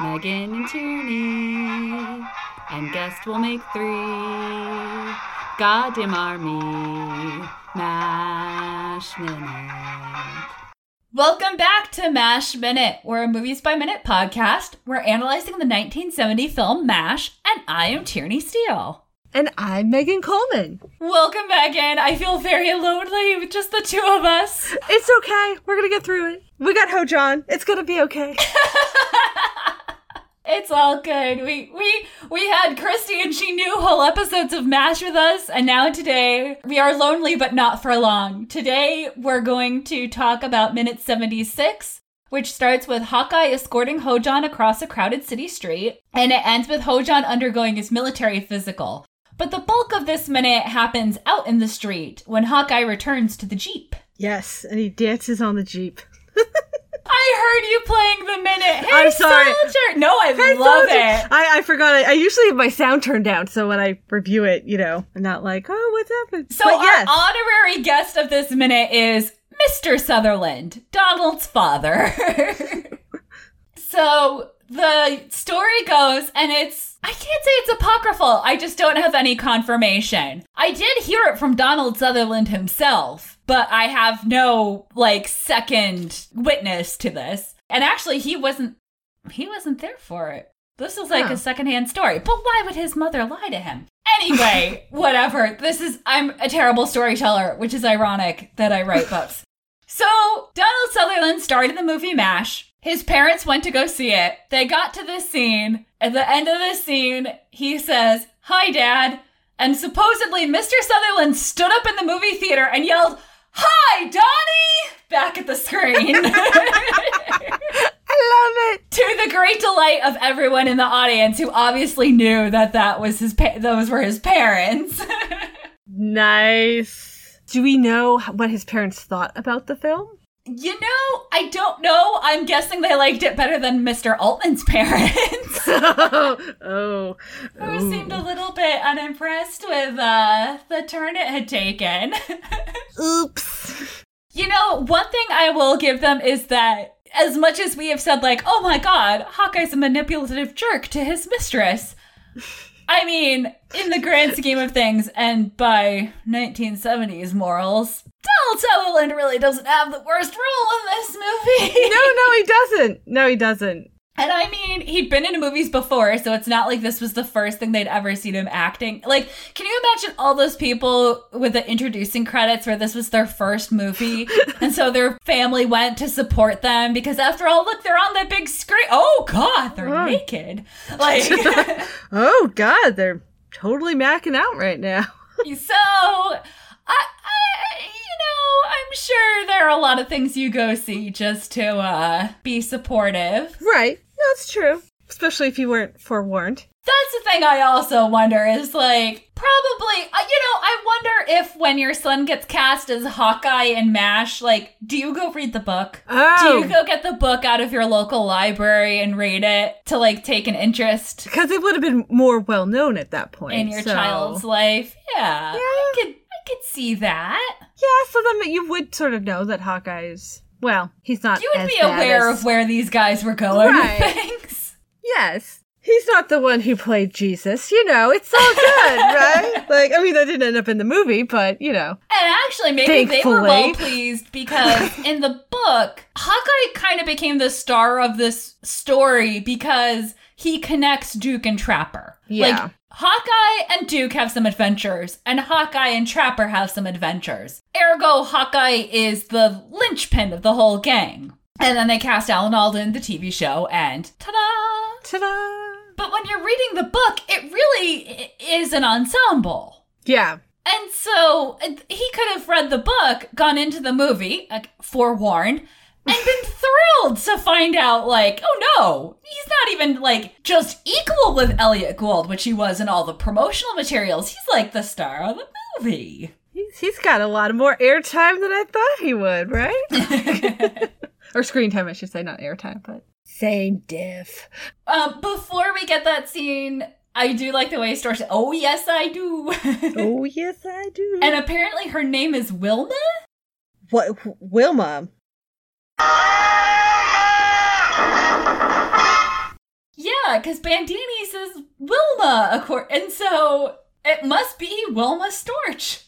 Megan and Tierney, and guest will make three. Goddamn army, MASH Minute. Welcome back to MASH Minute. We're a Movies by Minute podcast. We're analyzing the 1970 film MASH, and I am Tierney Steele. And I'm Megan Coleman. Welcome Megan. I feel very lonely with just the two of us. It's okay. We're gonna get through it. We got Hojon. It's gonna be okay. It's all good. We we we had Christy and she knew whole episodes of MASH with us, and now today we are lonely but not for long. Today we're going to talk about minute 76, which starts with Hawkeye escorting Hojon across a crowded city street, and it ends with Hojon undergoing his military physical. But the bulk of this minute happens out in the street when Hawkeye returns to the Jeep. Yes, and he dances on the Jeep. I heard you playing the minute. Hey, I'm sorry. Soldier. No, I Hey, love Soldier! it. I, I forgot. I, I usually have my sound turned down, so when I review it, you know, I'm not like, oh, what's happened? So But our yes. honorary guest of this minute is Mr. Sutherland, Donald's father. so the story goes, and it's I can't say it's apocryphal. I just don't have any confirmation. I did hear it from Donald Sutherland himself, but I have no like second witness to this. And actually he wasn't he wasn't there for it. This is like Huh. a secondhand story. But why would his mother lie to him? Anyway, whatever. This is I'm a terrible storyteller, which is ironic that I write books. So, Donald Sutherland starred in the movie MASH. His parents went to go see it. They got to the scene. At the end of the scene, he says, Hi, Dad. And supposedly, Mr. Sutherland stood up in the movie theater and yelled, Hi, Donnie! Back at the screen. I love it. to the great delight of everyone in the audience who obviously knew that that was his pa- those were his parents. Nice. Do we know what his parents thought about the film? You know, I don't know. I'm guessing they liked it better than Mr. Altman's parents. oh, oh, Who seemed a little bit unimpressed with uh, the turn it had taken. oops. you know, one thing I will give them is that as much as we have said, like, oh my god, Hawkeye's a manipulative jerk to his mistress. I mean, in the grand scheme of things, and by 1970s morals, Donald Sutherland really doesn't have the worst role in this movie. No, no, he doesn't. No, he doesn't. And I mean, he'd been in movies before, so it's not like this was the first thing they'd ever seen him acting. Like, can you imagine all those people with the introducing credits where this was their first movie? and so their family went to support them because, after all, look, they're on that big screen. Oh, God, they're Oh. naked. Like, Oh God, they're totally macking out right now. so. I, I, you know, I'm sure there are a lot of things you go see just to uh, be supportive. Right. That's true. Especially if you weren't forewarned. That's the thing I also wonder is like, probably, uh, you know, I wonder if when your son gets cast as Hawkeye in MASH, like, do you go read the book? Do Oh, you go get the book out of your local library and read it to like take an interest because it would have been more well known at that point in your so- child's life? Yeah, Yeah. I could, could see that. Yeah, so then you would sort of know that Hawkeye's. Well, he's not. You would be aware as- of where these guys were going Right. things. Yes. He's not the one who played Jesus. You know, it's all good, right? Like, I mean, that didn't end up in the movie, but, you know. And actually, maybe they were well pleased because in the book, Hawkeye kind of became the star of this story because he connects Duke and Trapper. Yeah. Like, Hawkeye and Duke have some adventures, and Hawkeye and Trapper have some adventures. Ergo, Hawkeye is the linchpin of the whole gang. And then they cast Alan Alda the TV show, and ta-da! Ta-da! But when you're reading the book, it really is an ensemble. Yeah. And so he could have read the book, gone into the movie, like, forewarned, and been thrilled to find out, like, oh no, he's not even like just equal with Elliott Gould, which he was in all the promotional materials. He's like the star of the movie. He's, he's got a lot more airtime than I thought he would, right? or screen time, I should say, not airtime, but same diff. um, before we get that scene, I do like the way Storch said, Oh, yes, I do. oh, yes, I do. and apparently her name is Wilma? what, Wilma? Yeah, because Bandini says Wilma, of course, and so it must be Wilma Storch.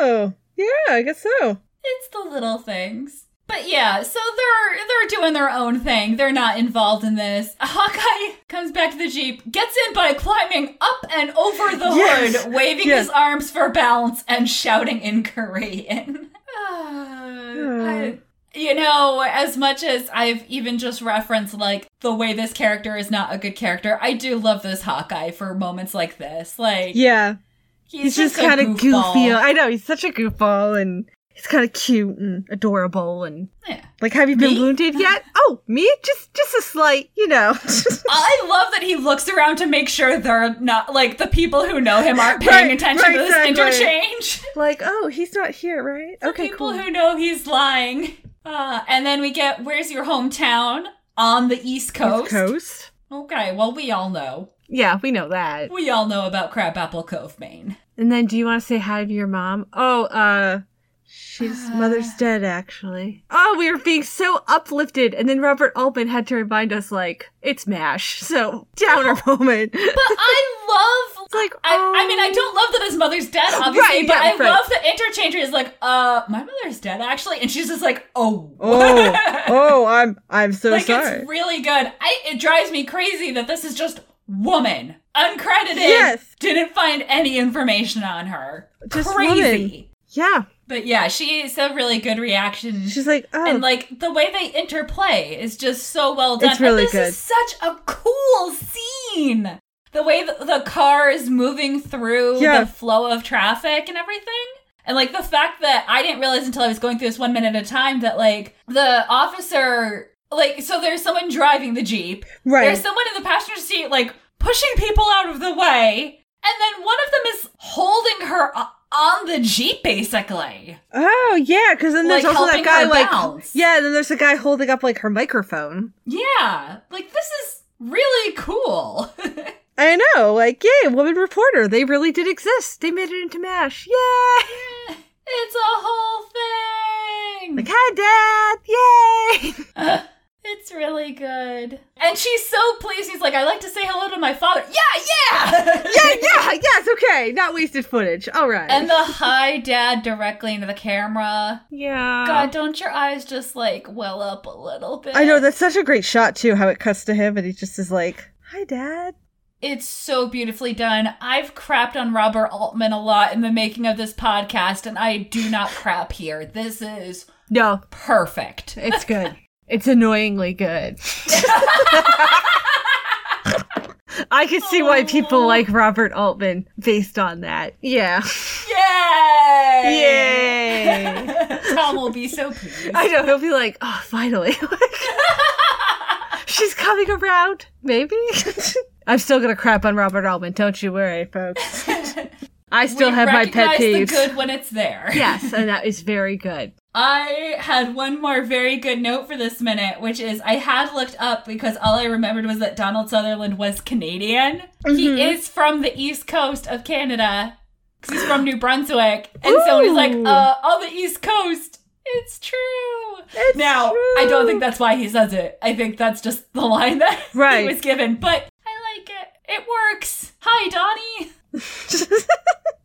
Oh, yeah, I guess so. It's the little things. But yeah, so they're they're doing their own thing. They're not involved in this. Hawkeye comes back to the jeep, gets in by climbing up and over the Yes, hood, waving yes. his arms for balance and shouting in Korean. Uh, I- you know, as much as I've even just referenced like the way this character is not a good character, I do love this Hawkeye for moments like this. Like Yeah, he's, he's, just, a kind of goofy. I know, he's such a goofball, and he's kind of cute and adorable, and Yeah. like, have you been Me? wounded uh-huh. yet? Oh, me? Just, just a slight, you know. I love that he looks around to make sure they're not like the people who know him aren't paying Right, attention right, to this exactly. interchange. like, oh, he's not here, right? The okay, people cool. who know he's lying. Uh, and then we get where's your hometown on the East Coast. East Coast. Okay, well we all know. Yeah, we know that. We all know about Crabapple Cove, Maine. And then, do you want to say hi to your mom? Oh, uh, she's Uh. mother's dead, actually. Oh, we were being so uplifted, and then Robert Altman had to remind us, like, it's Mash. So downer moment. But I love It's like, I, I mean, I oh. don't love that his mother's dead, obviously, Right, but yeah, I right. love the interchanger is like, uh, my mother's dead, actually, and she's just like, oh, Oh, oh, I'm, I'm so like sorry. it's really good. I it drives me crazy that this is just woman, uncredited. Yes. didn't find any information on her. Just crazy. yeah, But yeah, she's a really good reaction. she's like, oh, and like the way they interplay is just so well done. It's really and this good. is such a cool scene. The way the, the car is moving through Yeah. the flow of traffic and everything. And like the fact that I didn't realize until I was going through this one minute at a time that like the officer like so there's someone driving the Jeep. right. There's someone in the passenger seat like pushing people out of the way. And then one of them is holding her on the Jeep basically. oh, yeah, because then there's Like, also that guy, like, bounce. yeah, then there's a guy holding up, like, her microphone. Yeah, like this is really cool. I know, like, yay, woman reporter. They really did exist. They made it into MASH. Yay! it's a whole thing. Like, hi, Dad! Yay! Uh, it's really good. And she's so pleased. He's like, I like to say hello to my father. Yeah, yeah. yeah, yeah, yes, okay. Not wasted footage. All right. And the hi dad directly into the camera. yeah. God, don't your eyes just like well up a little bit? I know, that's such a great shot, too, how it cuts to him and he just is like, hi, Dad. It's so beautifully done. I've crapped on Robert Altman a lot in the making of this podcast, and I do not crap here. This is No, perfect. it's good. it's annoyingly good. I can see why people like Robert Altman based on that. Yeah. Yay! Yay! Tom will be so pleased. I know, he'll be like, oh, finally. She's coming around. Maybe? I'm still gonna crap on Robert Altman, don't you worry, folks. I still We have my pet peeves. the good when it's there. yes, and that is very good. I had one more very good note for this minute, which is I had looked up because all I remembered was that Donald Sutherland was Canadian. He Mhm. is from the east coast of Canada. He's from New Brunswick. And so he's like, uh, on the east coast. It's true. It's now, true. I don't think that's why he says it. I think that's just the line that Right. he was given. But it. Works. Hi, Donnie.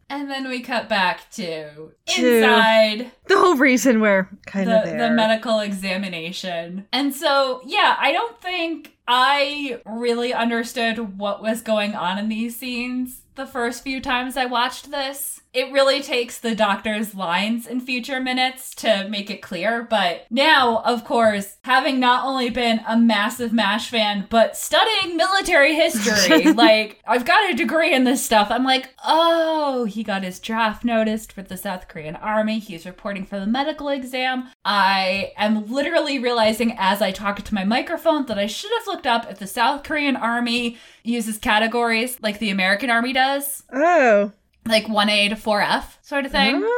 And then we cut back to To- inside the whole reason we're kind of the, there. the medical examination. And so, yeah, I don't think I really understood what was going on in these scenes the first few times I watched this. It really takes the doctor's lines in future minutes to make it clear. But now, of course, having not only been a massive MASH fan, but studying military history, like, I've got a degree in this stuff. I'm like, oh, he got his draft noticed for the South Korean army. He's reporting for the medical exam. I am literally realizing as I talk to my microphone that I should have looked up if the South Korean army uses categories like the American army does Oh. Like 1A to 4F sort of thing. Um,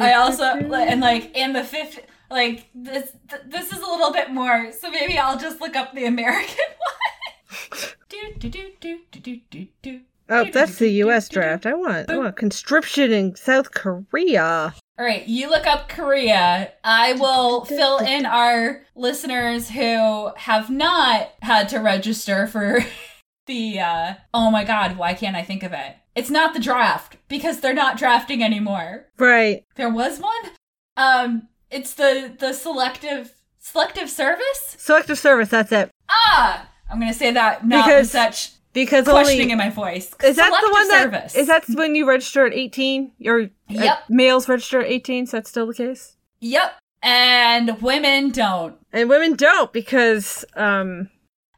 I also and like in the fifth like this th- this is a little bit more so maybe I'll just look up the American one. do, do, do, do, do, do, do, do. Oh, that's the U.S. draft. I want, I want conscription in South Korea. All right, you look up Korea. I will fill in our listeners who have not had to register for the uh oh my god, why can't I think of it? It's not the draft because they're not drafting anymore. Right. There was one. Um, it's the the selective selective service. Selective service. That's it. Ah, I'm gonna say that not Because with such Because questioning only in my voice. is that the one that service. is that when you register at eighteen? Your Yep. uh, males register at eighteen. So that's still the case. Yep, and women don't. And women don't because um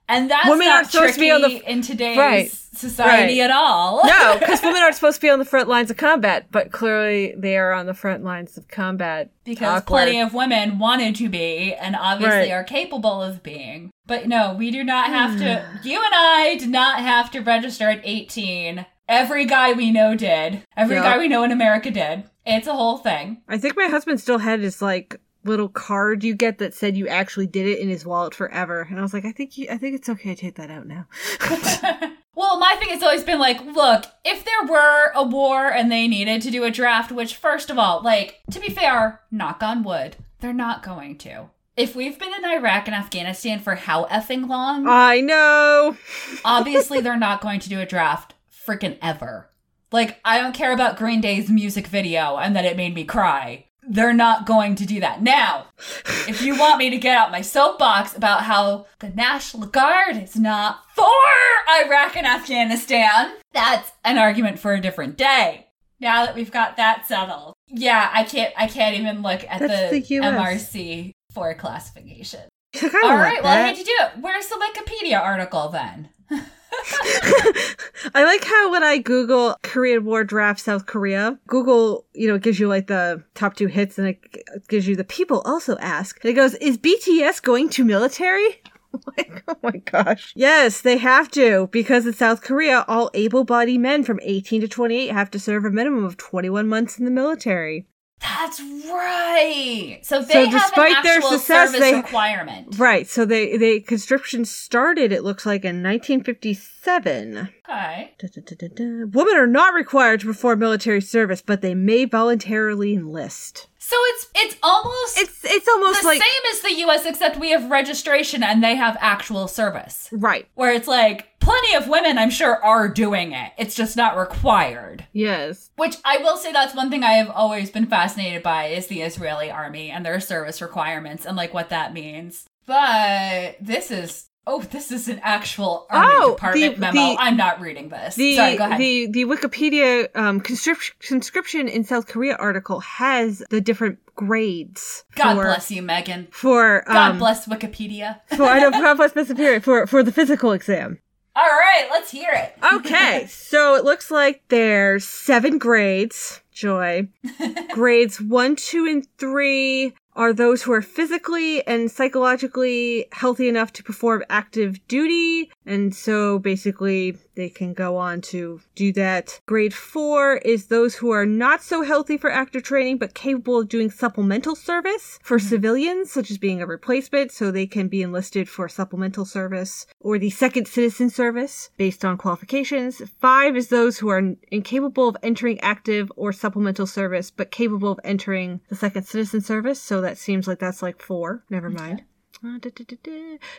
And that's Women not aren't supposed to be on the- in today's Right. society Right. at all. no, because women aren't supposed to be on the front lines of combat, but clearly they are on the front lines of combat. because Awkward. plenty of women wanted to be and obviously Right. are capable of being. But no, we do not have to. Hmm. You and I did not have to register at 18. Every guy we know did. Every Yeah. guy we know in America did. It's a whole thing. I think my husband still had his like little card you get that said you actually did it in his wallet forever, and I was like, I think you, I think it's okay to take that out now. well, my thing has always been like, look, if there were a war and they needed to do a draft, which, first of all, like, to be fair, knock on wood, they're not going to. If we've been in Iraq and Afghanistan for how effing long, I know. obviously they're not going to do a draft freaking ever. Like, I don't care about Green Day's music video and that it made me cry. They're not going to do that. Now, if you want me to get out my soapbox about how the National Guard is not for Iraq and Afghanistan, that's an argument for a different day. Now that we've got that settled. Yeah, I can't I can't even look at That's the, the MRC for classification. All right, well, I that. hate to do it. Where's the Wikipedia article then? I like how when I Google Korean War draft South Korea, Google, you know, gives you like the top two hits and it gives you the people also ask. And it goes, is BTS going to military? Like, oh my gosh. Yes, they have to because in South Korea, all able bodied men from 18 to 28 have to serve a minimum of 21 months in the military. That's right. So they So have despite their success, service they- requirement. Right, so they, they conscription started, it looks like, in 1957. Okay. Da, da, da. Women are not required to perform military service, but they may voluntarily enlist. So it's it's almost It's it's almost the like same as the US except we have registration and they have actual service. right. Where it's like plenty of women I'm sure are doing it. It's just not required. Yes. Which I will say that's one thing I have always been fascinated by is the Israeli army and their service requirements and like what that means. But this is oh, this is an actual army Oh, department the- memo. the- I'm not reading this. The Sorry, go ahead. the the Wikipedia um, conscription conscription in South Korea article has the different grades. God for, bless you, Megan. For God um, bless Wikipedia. for I know God bless Miss Superior for for the physical exam. All right, let's hear it. Okay, so it looks like there's seven grades. Joy. grades one, two, and three are those who are physically and psychologically healthy enough to perform active duty. And so basically they can go on to do that. Grade four is those who are not so healthy for active training, but capable of doing supplemental service for mm-hmm. civilians, such as being a replacement. So they can be enlisted for supplemental service or the second citizen service based on qualifications. Five is those who are incapable of entering active or supplemental service, but capable of entering the second citizen service. So that seems like that's like four. Never mind. Da.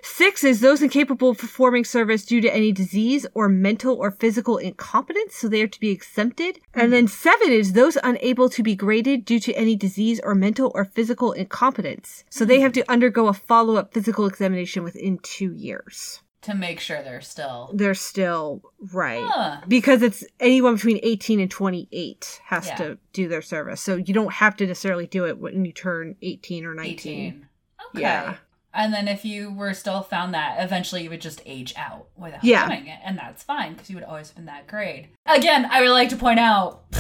Six is those incapable of performing service due to any disease or mental or physical incompetence, so they are to be exempted. And then seven is those unable to be graded due to any disease or mental or physical incompetence, so they have to undergo a follow up physical examination within two years. to make sure they're still. they're still right. Huh. Because it's anyone between 18 and 28 has Yeah. to do their service. So you don't have to necessarily do it when you turn 18 or 19. 18. Okay. Yeah. And then if you were still found that, eventually you would just age out without Yeah. doing it. And that's fine because you would always have been that grade. Again, I would like to point out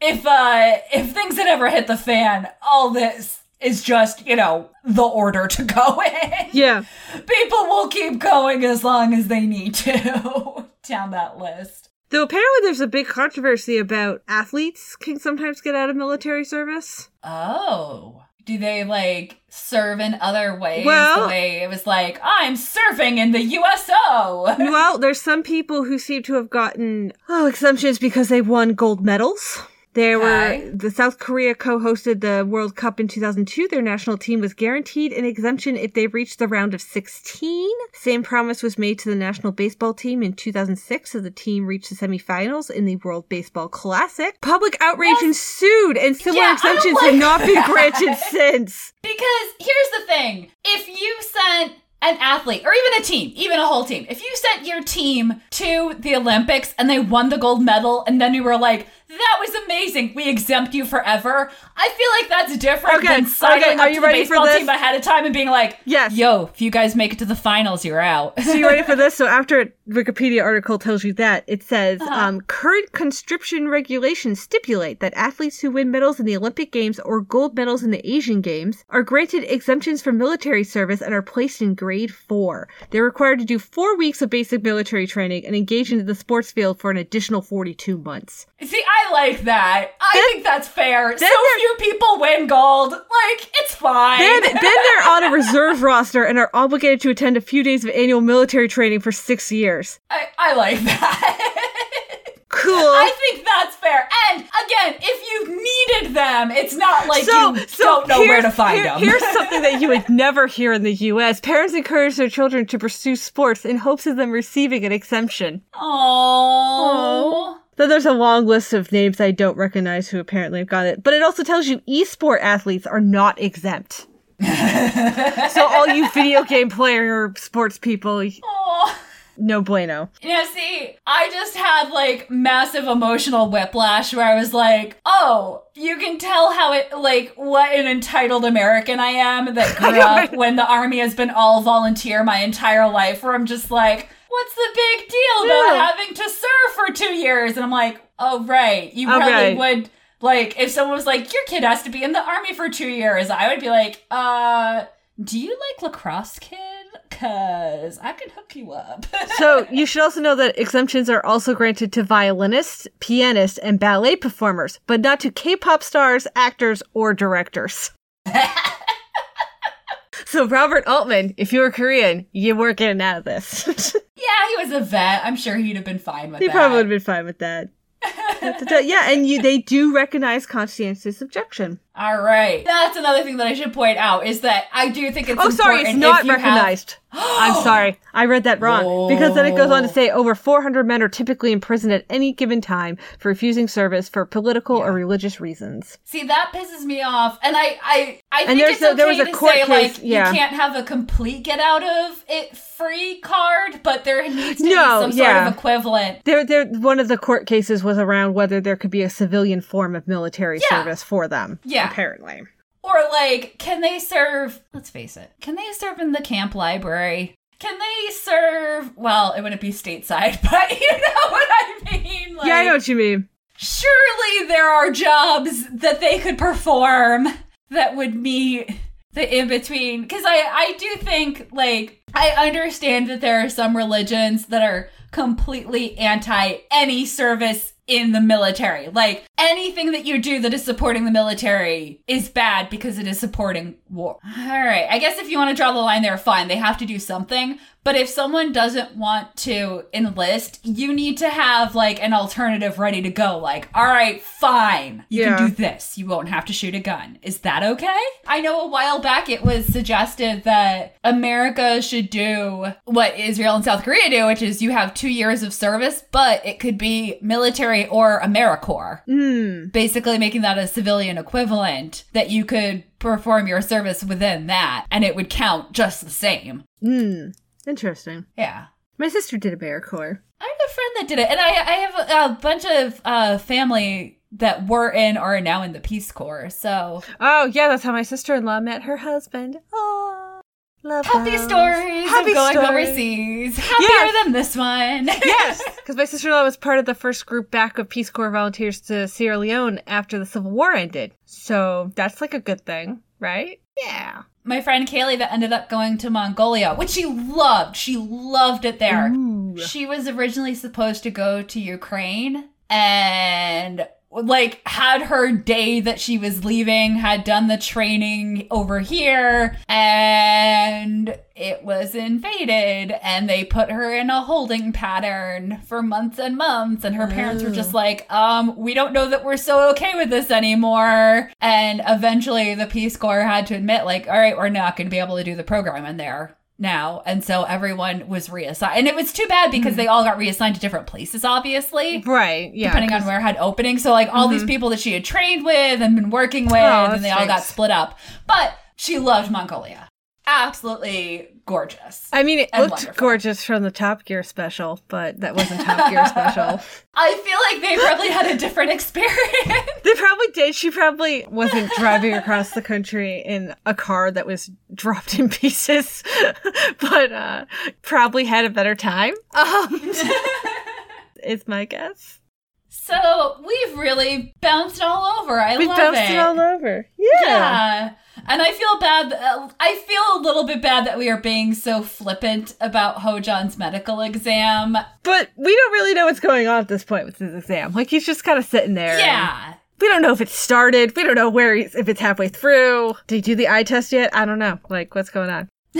if uh if things had ever hit the fan, all this is just, you know, the order to go in. Yeah. People will keep going as long as they need to down that list. Though apparently there's a big controversy about athletes can sometimes get out of military service. Oh. Do they like serve in other ways? Well- the way it was like, I'm surfing in the USO. well, there's some people who seem to have gotten oh exemptions because they won gold medals. There were the South Korea co-hosted the World Cup in 2002. Their national team was guaranteed an exemption if they reached the round of 16. Same promise was made to the national baseball team in 2006 as the team reached the semifinals in the World Baseball Classic. Public outrage Yes. ensued, and similar Yeah, exemptions like have not been granted since. Because here's the thing if you sent an athlete or even a team, even a whole team, if you sent your team to the Olympics and they won the gold medal and then you were like, that was amazing, we exempt you forever, I feel like that's different Okay, than signing okay, up are to you the ready for baseball this? team ahead of time and being like, Yes. yo, if you guys make it to the finals, you're out. So you ready for this? So after Wikipedia article tells you that, it says Uh-huh. um, current conscription regulations stipulate that athletes who win medals in the Olympic Games or gold medals in the Asian Games are granted exemptions from military service and are placed in grade four. They're required to do four weeks of basic military training and engage into the sports field for an additional 42 months. See, I like that. I Then- think that's fair. So few people win gold. Like, it's fine. Then, then they're on a reserve roster and are obligated to attend a few days of annual military training for six years. I, I like that. Cool. I think that's fair. And again, if you've needed them, it's not like so, you so don't know where to find here- them. Here's something that you would never hear in the U.S. Parents encourage their children to pursue sports in hopes of them receiving an exemption. Oh. Then there's a long list of names I don't recognize who apparently have got it. But it also tells you esport athletes are not exempt. so all you video game player sports people, Oh. No bueno. You know, see, I just had like massive emotional whiplash where I was like, oh, you can tell how it, like, what an entitled American I am that grew up when the army has been all volunteer my entire life, where I'm just like, what's the big deal about Yeah. having to serve for two years? And I'm like, oh, right. You Oh, probably right. would. Like, if someone was like, your kid has to be in the army for two years, I would be like, uh, do you like lacrosse, kid? Cause I can hook you up. So you should also know that exemptions are also granted to violinists, pianists, and ballet performers, but not to K-pop stars, actors, or directors. so Robert Altman, if you were Korean, you weren't getting out of this. Yeah, he was a vet. I'm sure he'd have been fine with he that. He probably would have been fine with that. Uh, yeah, and you they do recognize conscientious objection. All right. That's another thing that I should point out is that I do think it's Oh, sorry, it's not you have- recognized. I'm sorry. I read that wrong. Because then it goes on to say over 400 men are typically imprisoned at any given time for refusing service for political or religious reasons. See, that pisses me off, and I, I, I think it's a- okay there was a to court say case- like yeah. you can't have a complete get out of it free card, but there needs to No, be some yeah. sort of equivalent. There, there. One of the court cases was around whether there could be a civilian form of military Yeah. service for them. Yeah. Apparently. Or like, can they serve? Let's face it. Can they serve in the camp library? Can they serve? Well, it wouldn't be stateside, but you know what I mean. Like, yeah, I know what you mean. surely there are jobs that they could perform that would meet the in between because i i do think like i understand that there are some religions that are completely anti any service in the military. Like anything that you do that is supporting the military is bad because it is supporting war. All right i guess if you want to draw the line there fine. They have to do something but if someone doesn't want to enlist, you need to have like an alternative ready to go. Like, all right, fine. You Yeah. can do this. You won't have to shoot a gun. Is that okay? I know a while back it was suggested that America should do what Israel and South Korea do, which is you have two years of service, but it could be military or AmeriCorps. Hmm. Basically making that a civilian equivalent that you could perform your service within that and it would count just the same. Hmm. Interesting. Yeah. My sister did AmeriCorps. I have a friend that did it, and I I have a, a bunch of uh, family that were in or are now in the Peace Corps. So Oh yeah, that's how my sister-in-law met her husband. Oh, love happy those. stories Happy of going stories. overseas. Happier Yes. than this one. yes, because my sister-in-law was part of the first group back of Peace Corps volunteers to Sierra Leone after the Civil War ended. So that's like a good thing, right? Yeah. My friend Kaylee that ended up going to Mongolia, which she loved. She loved it there. Ooh. She was originally supposed to go to Ukraine and like had her day that she was leaving, had done the training over here, and it was invaded, and they put her in a holding pattern for months and months, and her parents were just like, um, we don't know that we're so okay with this anymore. And eventually the Peace Corps had to admit, like, all right, we're not gonna be able to do the program in there now. And so everyone was reassigned. And it was too bad because they all got reassigned to different places, obviously. Right. Yeah. Depending on where it had openings. So like all these people that she had trained with and been working with, Oh, and they all got split up. But she loved Mongolia. Absolutely gorgeous. I mean, it looked wonderful. gorgeous from the Top Gear special, but that wasn't Top Gear special. I feel like they probably had a different experience. They probably did. She probably wasn't driving across the country in a car that was dropped in pieces, but uh, probably had a better time. Um, is my guess. so we've really bounced all over. I We love bounced it. it all over. Yeah. Yeah. And I feel bad. uh, I feel a little bit bad that we are being so flippant about Hojon's medical exam. But we don't really know what's going on at this point with his exam. Like he's just kind of sitting there. Yeah. We don't know if it started. We don't know where he's, if it's halfway through. Did he do the eye test yet? I don't know. Like, what's going on?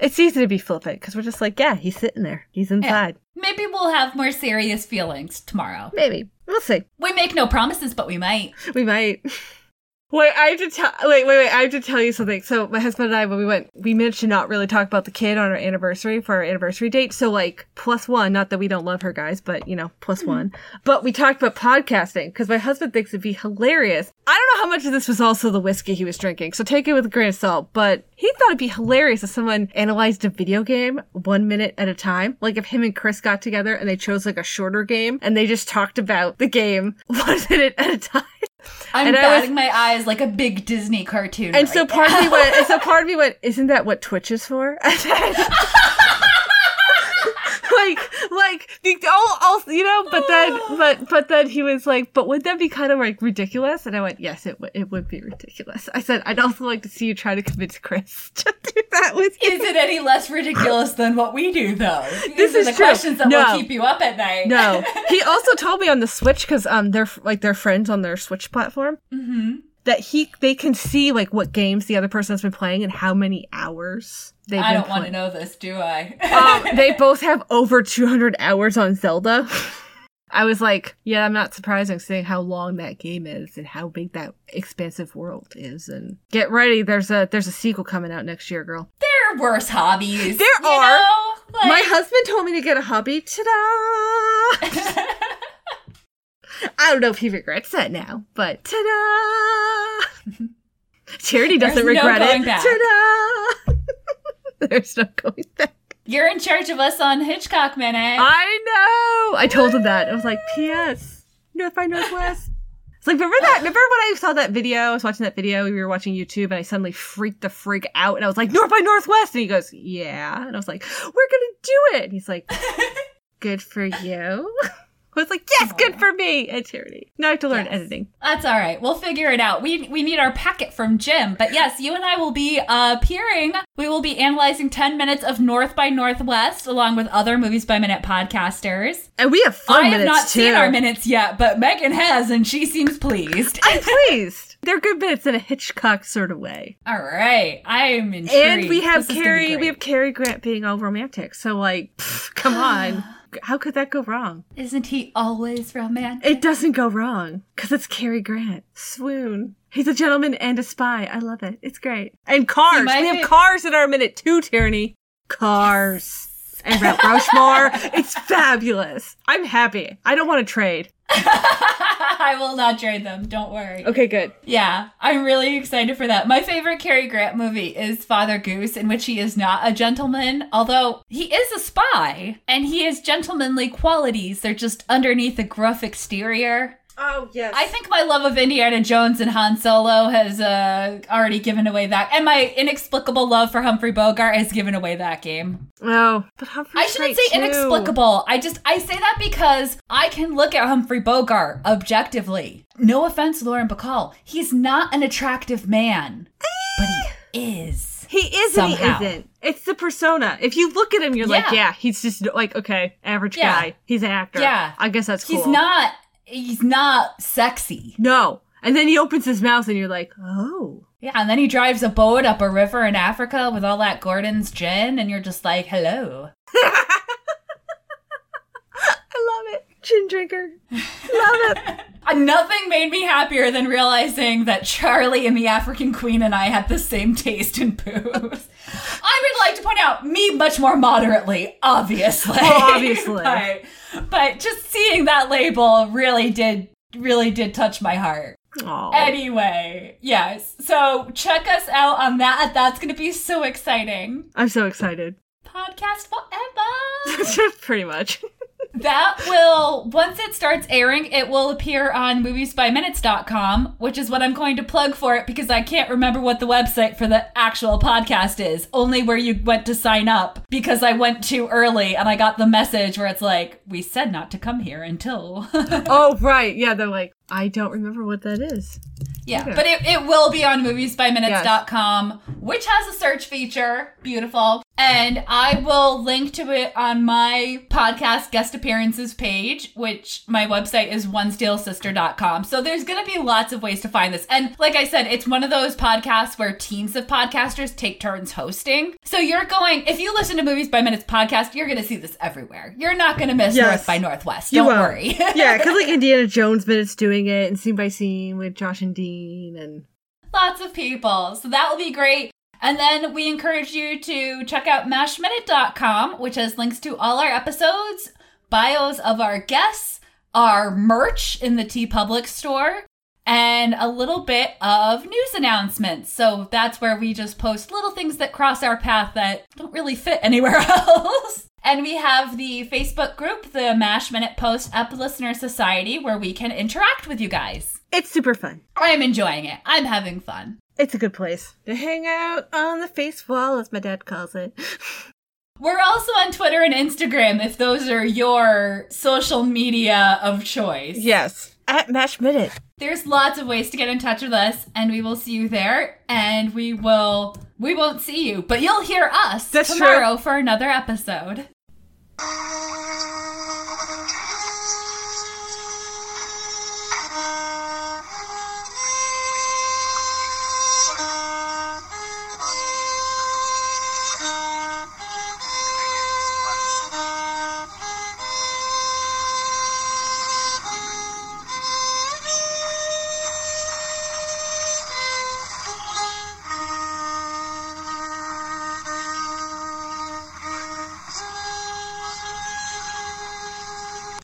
it's easy to be flippant because we're just like, yeah, he's sitting there. He's inside. Maybe we'll have more serious feelings tomorrow. Maybe. We'll see. We make no promises, but we might. We might. Wait, I have to tell. Wait, wait, wait! I have to tell you something. So, my husband and I, when we went, we managed to not really talk about the kid on our anniversary for our anniversary date. So, like, plus one. Not that we don't love her, guys, but you know, plus mm-hmm. one. But we talked about podcasting because my husband thinks it'd be hilarious. I don't know how much of this was also the whiskey he was drinking, so take it with a grain of salt. But he thought it'd be hilarious if someone analyzed a video game one minute at a time. Like if him and Chris got together and they chose like a shorter game and they just talked about the game one minute at a time. I'm And I was- batting my eyes like a big Disney cartoon. And so right part of me went, and so part of me went, isn't that what Twitch is for? like, like the all, all, you know. But then, but but then he was like, but would that be kind of like ridiculous? And I went, yes, it would. It would be ridiculous. I said, I'd also like to see you try to convince Chris to do that with you. Is it any less ridiculous than what we do, though? This These is the true. questions that No. will keep you up at night. No, he also told me on the Switch because um they're like they're friends on their Switch platform. hmm That he they can see like what games the other person has been playing and how many hours they've I been don't want to know this, do I? um, they both have over 200 hours on Zelda. I was like, yeah, I'm not surprising seeing how long that game is and how big that expansive world is. And get ready, there's a there's a sequel coming out next year, girl. there are worse hobbies. There are. know? Like- My husband told me to get a hobby. Ta-da! I don't know if he regrets that now, but ta-da! Charity doesn't There's no regret going it. back. Ta-da! There's no going back. You're in charge of us on Hitchcock Minute. I know. I told him that. I was like, P.S. North by Northwest. It's like, remember that? Remember when I saw that video? I was watching that video. We were watching YouTube, and I suddenly freaked the freak out, and I was like, North by Northwest, and he goes, Yeah, and I was like, We're gonna do it. And he's like, Good for you. I was like, Yes, good for me. And charity. Now I have to learn Yes. editing. That's all right. We'll figure it out. We we need our packet from Jim. But yes, you and I will be uh, appearing. We will be analyzing 10 minutes of North by Northwest along with other Movies by Minute podcasters. And we have fun I have not too. seen our minutes yet, but Megan has and she seems pleased. I'm pleased. They're good minutes in a Hitchcock sort of way. all right. I am intrigued. And we have This is gonna be Carrie. We have Cary Grant being all romantic. So like, pff, come on. How could that go wrong? Isn't he always romantic? It doesn't go wrong because it's Cary Grant. Swoon. He's a gentleman and a spy. I love it. It's great. And cars. we have fa- cars in our minute too, Tierney. Cars. And Mount Rushmore. it's fabulous. I'm happy. I don't want to trade. I will not trade them. Don't worry. Okay, good. Yeah, I'm really excited for that. My favorite Cary Grant movie is Father Goose, in which he is not a gentleman, although he is a spy and he has gentlemanly qualities. They're just underneath a gruff exterior. Oh yes. I think my love of Indiana Jones and Han Solo has uh, already given away that, and my inexplicable love for Humphrey Bogart has given away that game. Oh, but Humphrey's I shouldn't say too. inexplicable. I just I say that because I can look at Humphrey Bogart objectively. No offense, Lauren Bacall. He's not an attractive man, but he is. He is Somehow. and he isn't. It's the persona. If you look at him, you're like, Yeah. yeah, he's just like, okay, average Yeah. guy. He's an actor. Yeah. I guess that's cool. He's not. He's not sexy. No. And then he opens his mouth and you're like, oh. Yeah, and then he drives a boat up a river in Africa with all that Gordon's gin, and you're just like, hello. I love it. Gin drinker. love it. Nothing made me happier than realizing that Charlie and the African Queen and I had the same taste in booze. I would like to point out, me much more moderately, obviously. Well, obviously. but, but just seeing that label really did, really did touch my heart. Aw. Anyway, yes. So check us out on that. That's going to be so exciting. I'm so excited. Podcast forever. Pretty much. That will, once it starts airing, it will appear on moviesbyminutes.com, which is what I'm going to plug for it because I can't remember what the website for the actual podcast is. Only where you went to sign up because I went too early and I got the message where it's like, we said not to come here until. oh, right. Yeah, they're like, I don't remember what that is. yeah, but it, it will be on moviesbyminutes.com, which has a search feature. Beautiful. And I will link to it on my podcast guest appearances page, which my website is onesteelsister.com. So there's going to be lots of ways to find this. And like I said, it's one of those podcasts where teams of podcasters take turns hosting. So you're going, if you listen to Movies by Minutes podcast, you're going to see this everywhere. You're not going to miss Yes. North by Northwest. Don't worry. yeah, because like Indiana Jones minutes doing it and scene by scene with Josh and Dean and lots of people. So that will be great. And then we encourage you to check out mashminute.com, which has links to all our episodes, bios of our guests, our merch in the TeePublic store, and a little bit of news announcements. So that's where we just post little things that cross our path that don't really fit anywhere else. And we have the Facebook group, the Mash Minute Post Up Listener Society, where we can interact with you guys. it's super fun. I am enjoying it. I'm having fun. It's a good place to hang out on the face wall, as my dad calls it. We're also on Twitter and Instagram if those are your social media of choice. yes. At Mash Minute. There's lots of ways to get in touch with us and we will see you there and we will we won't see you, but you'll hear us That's tomorrow for another episode.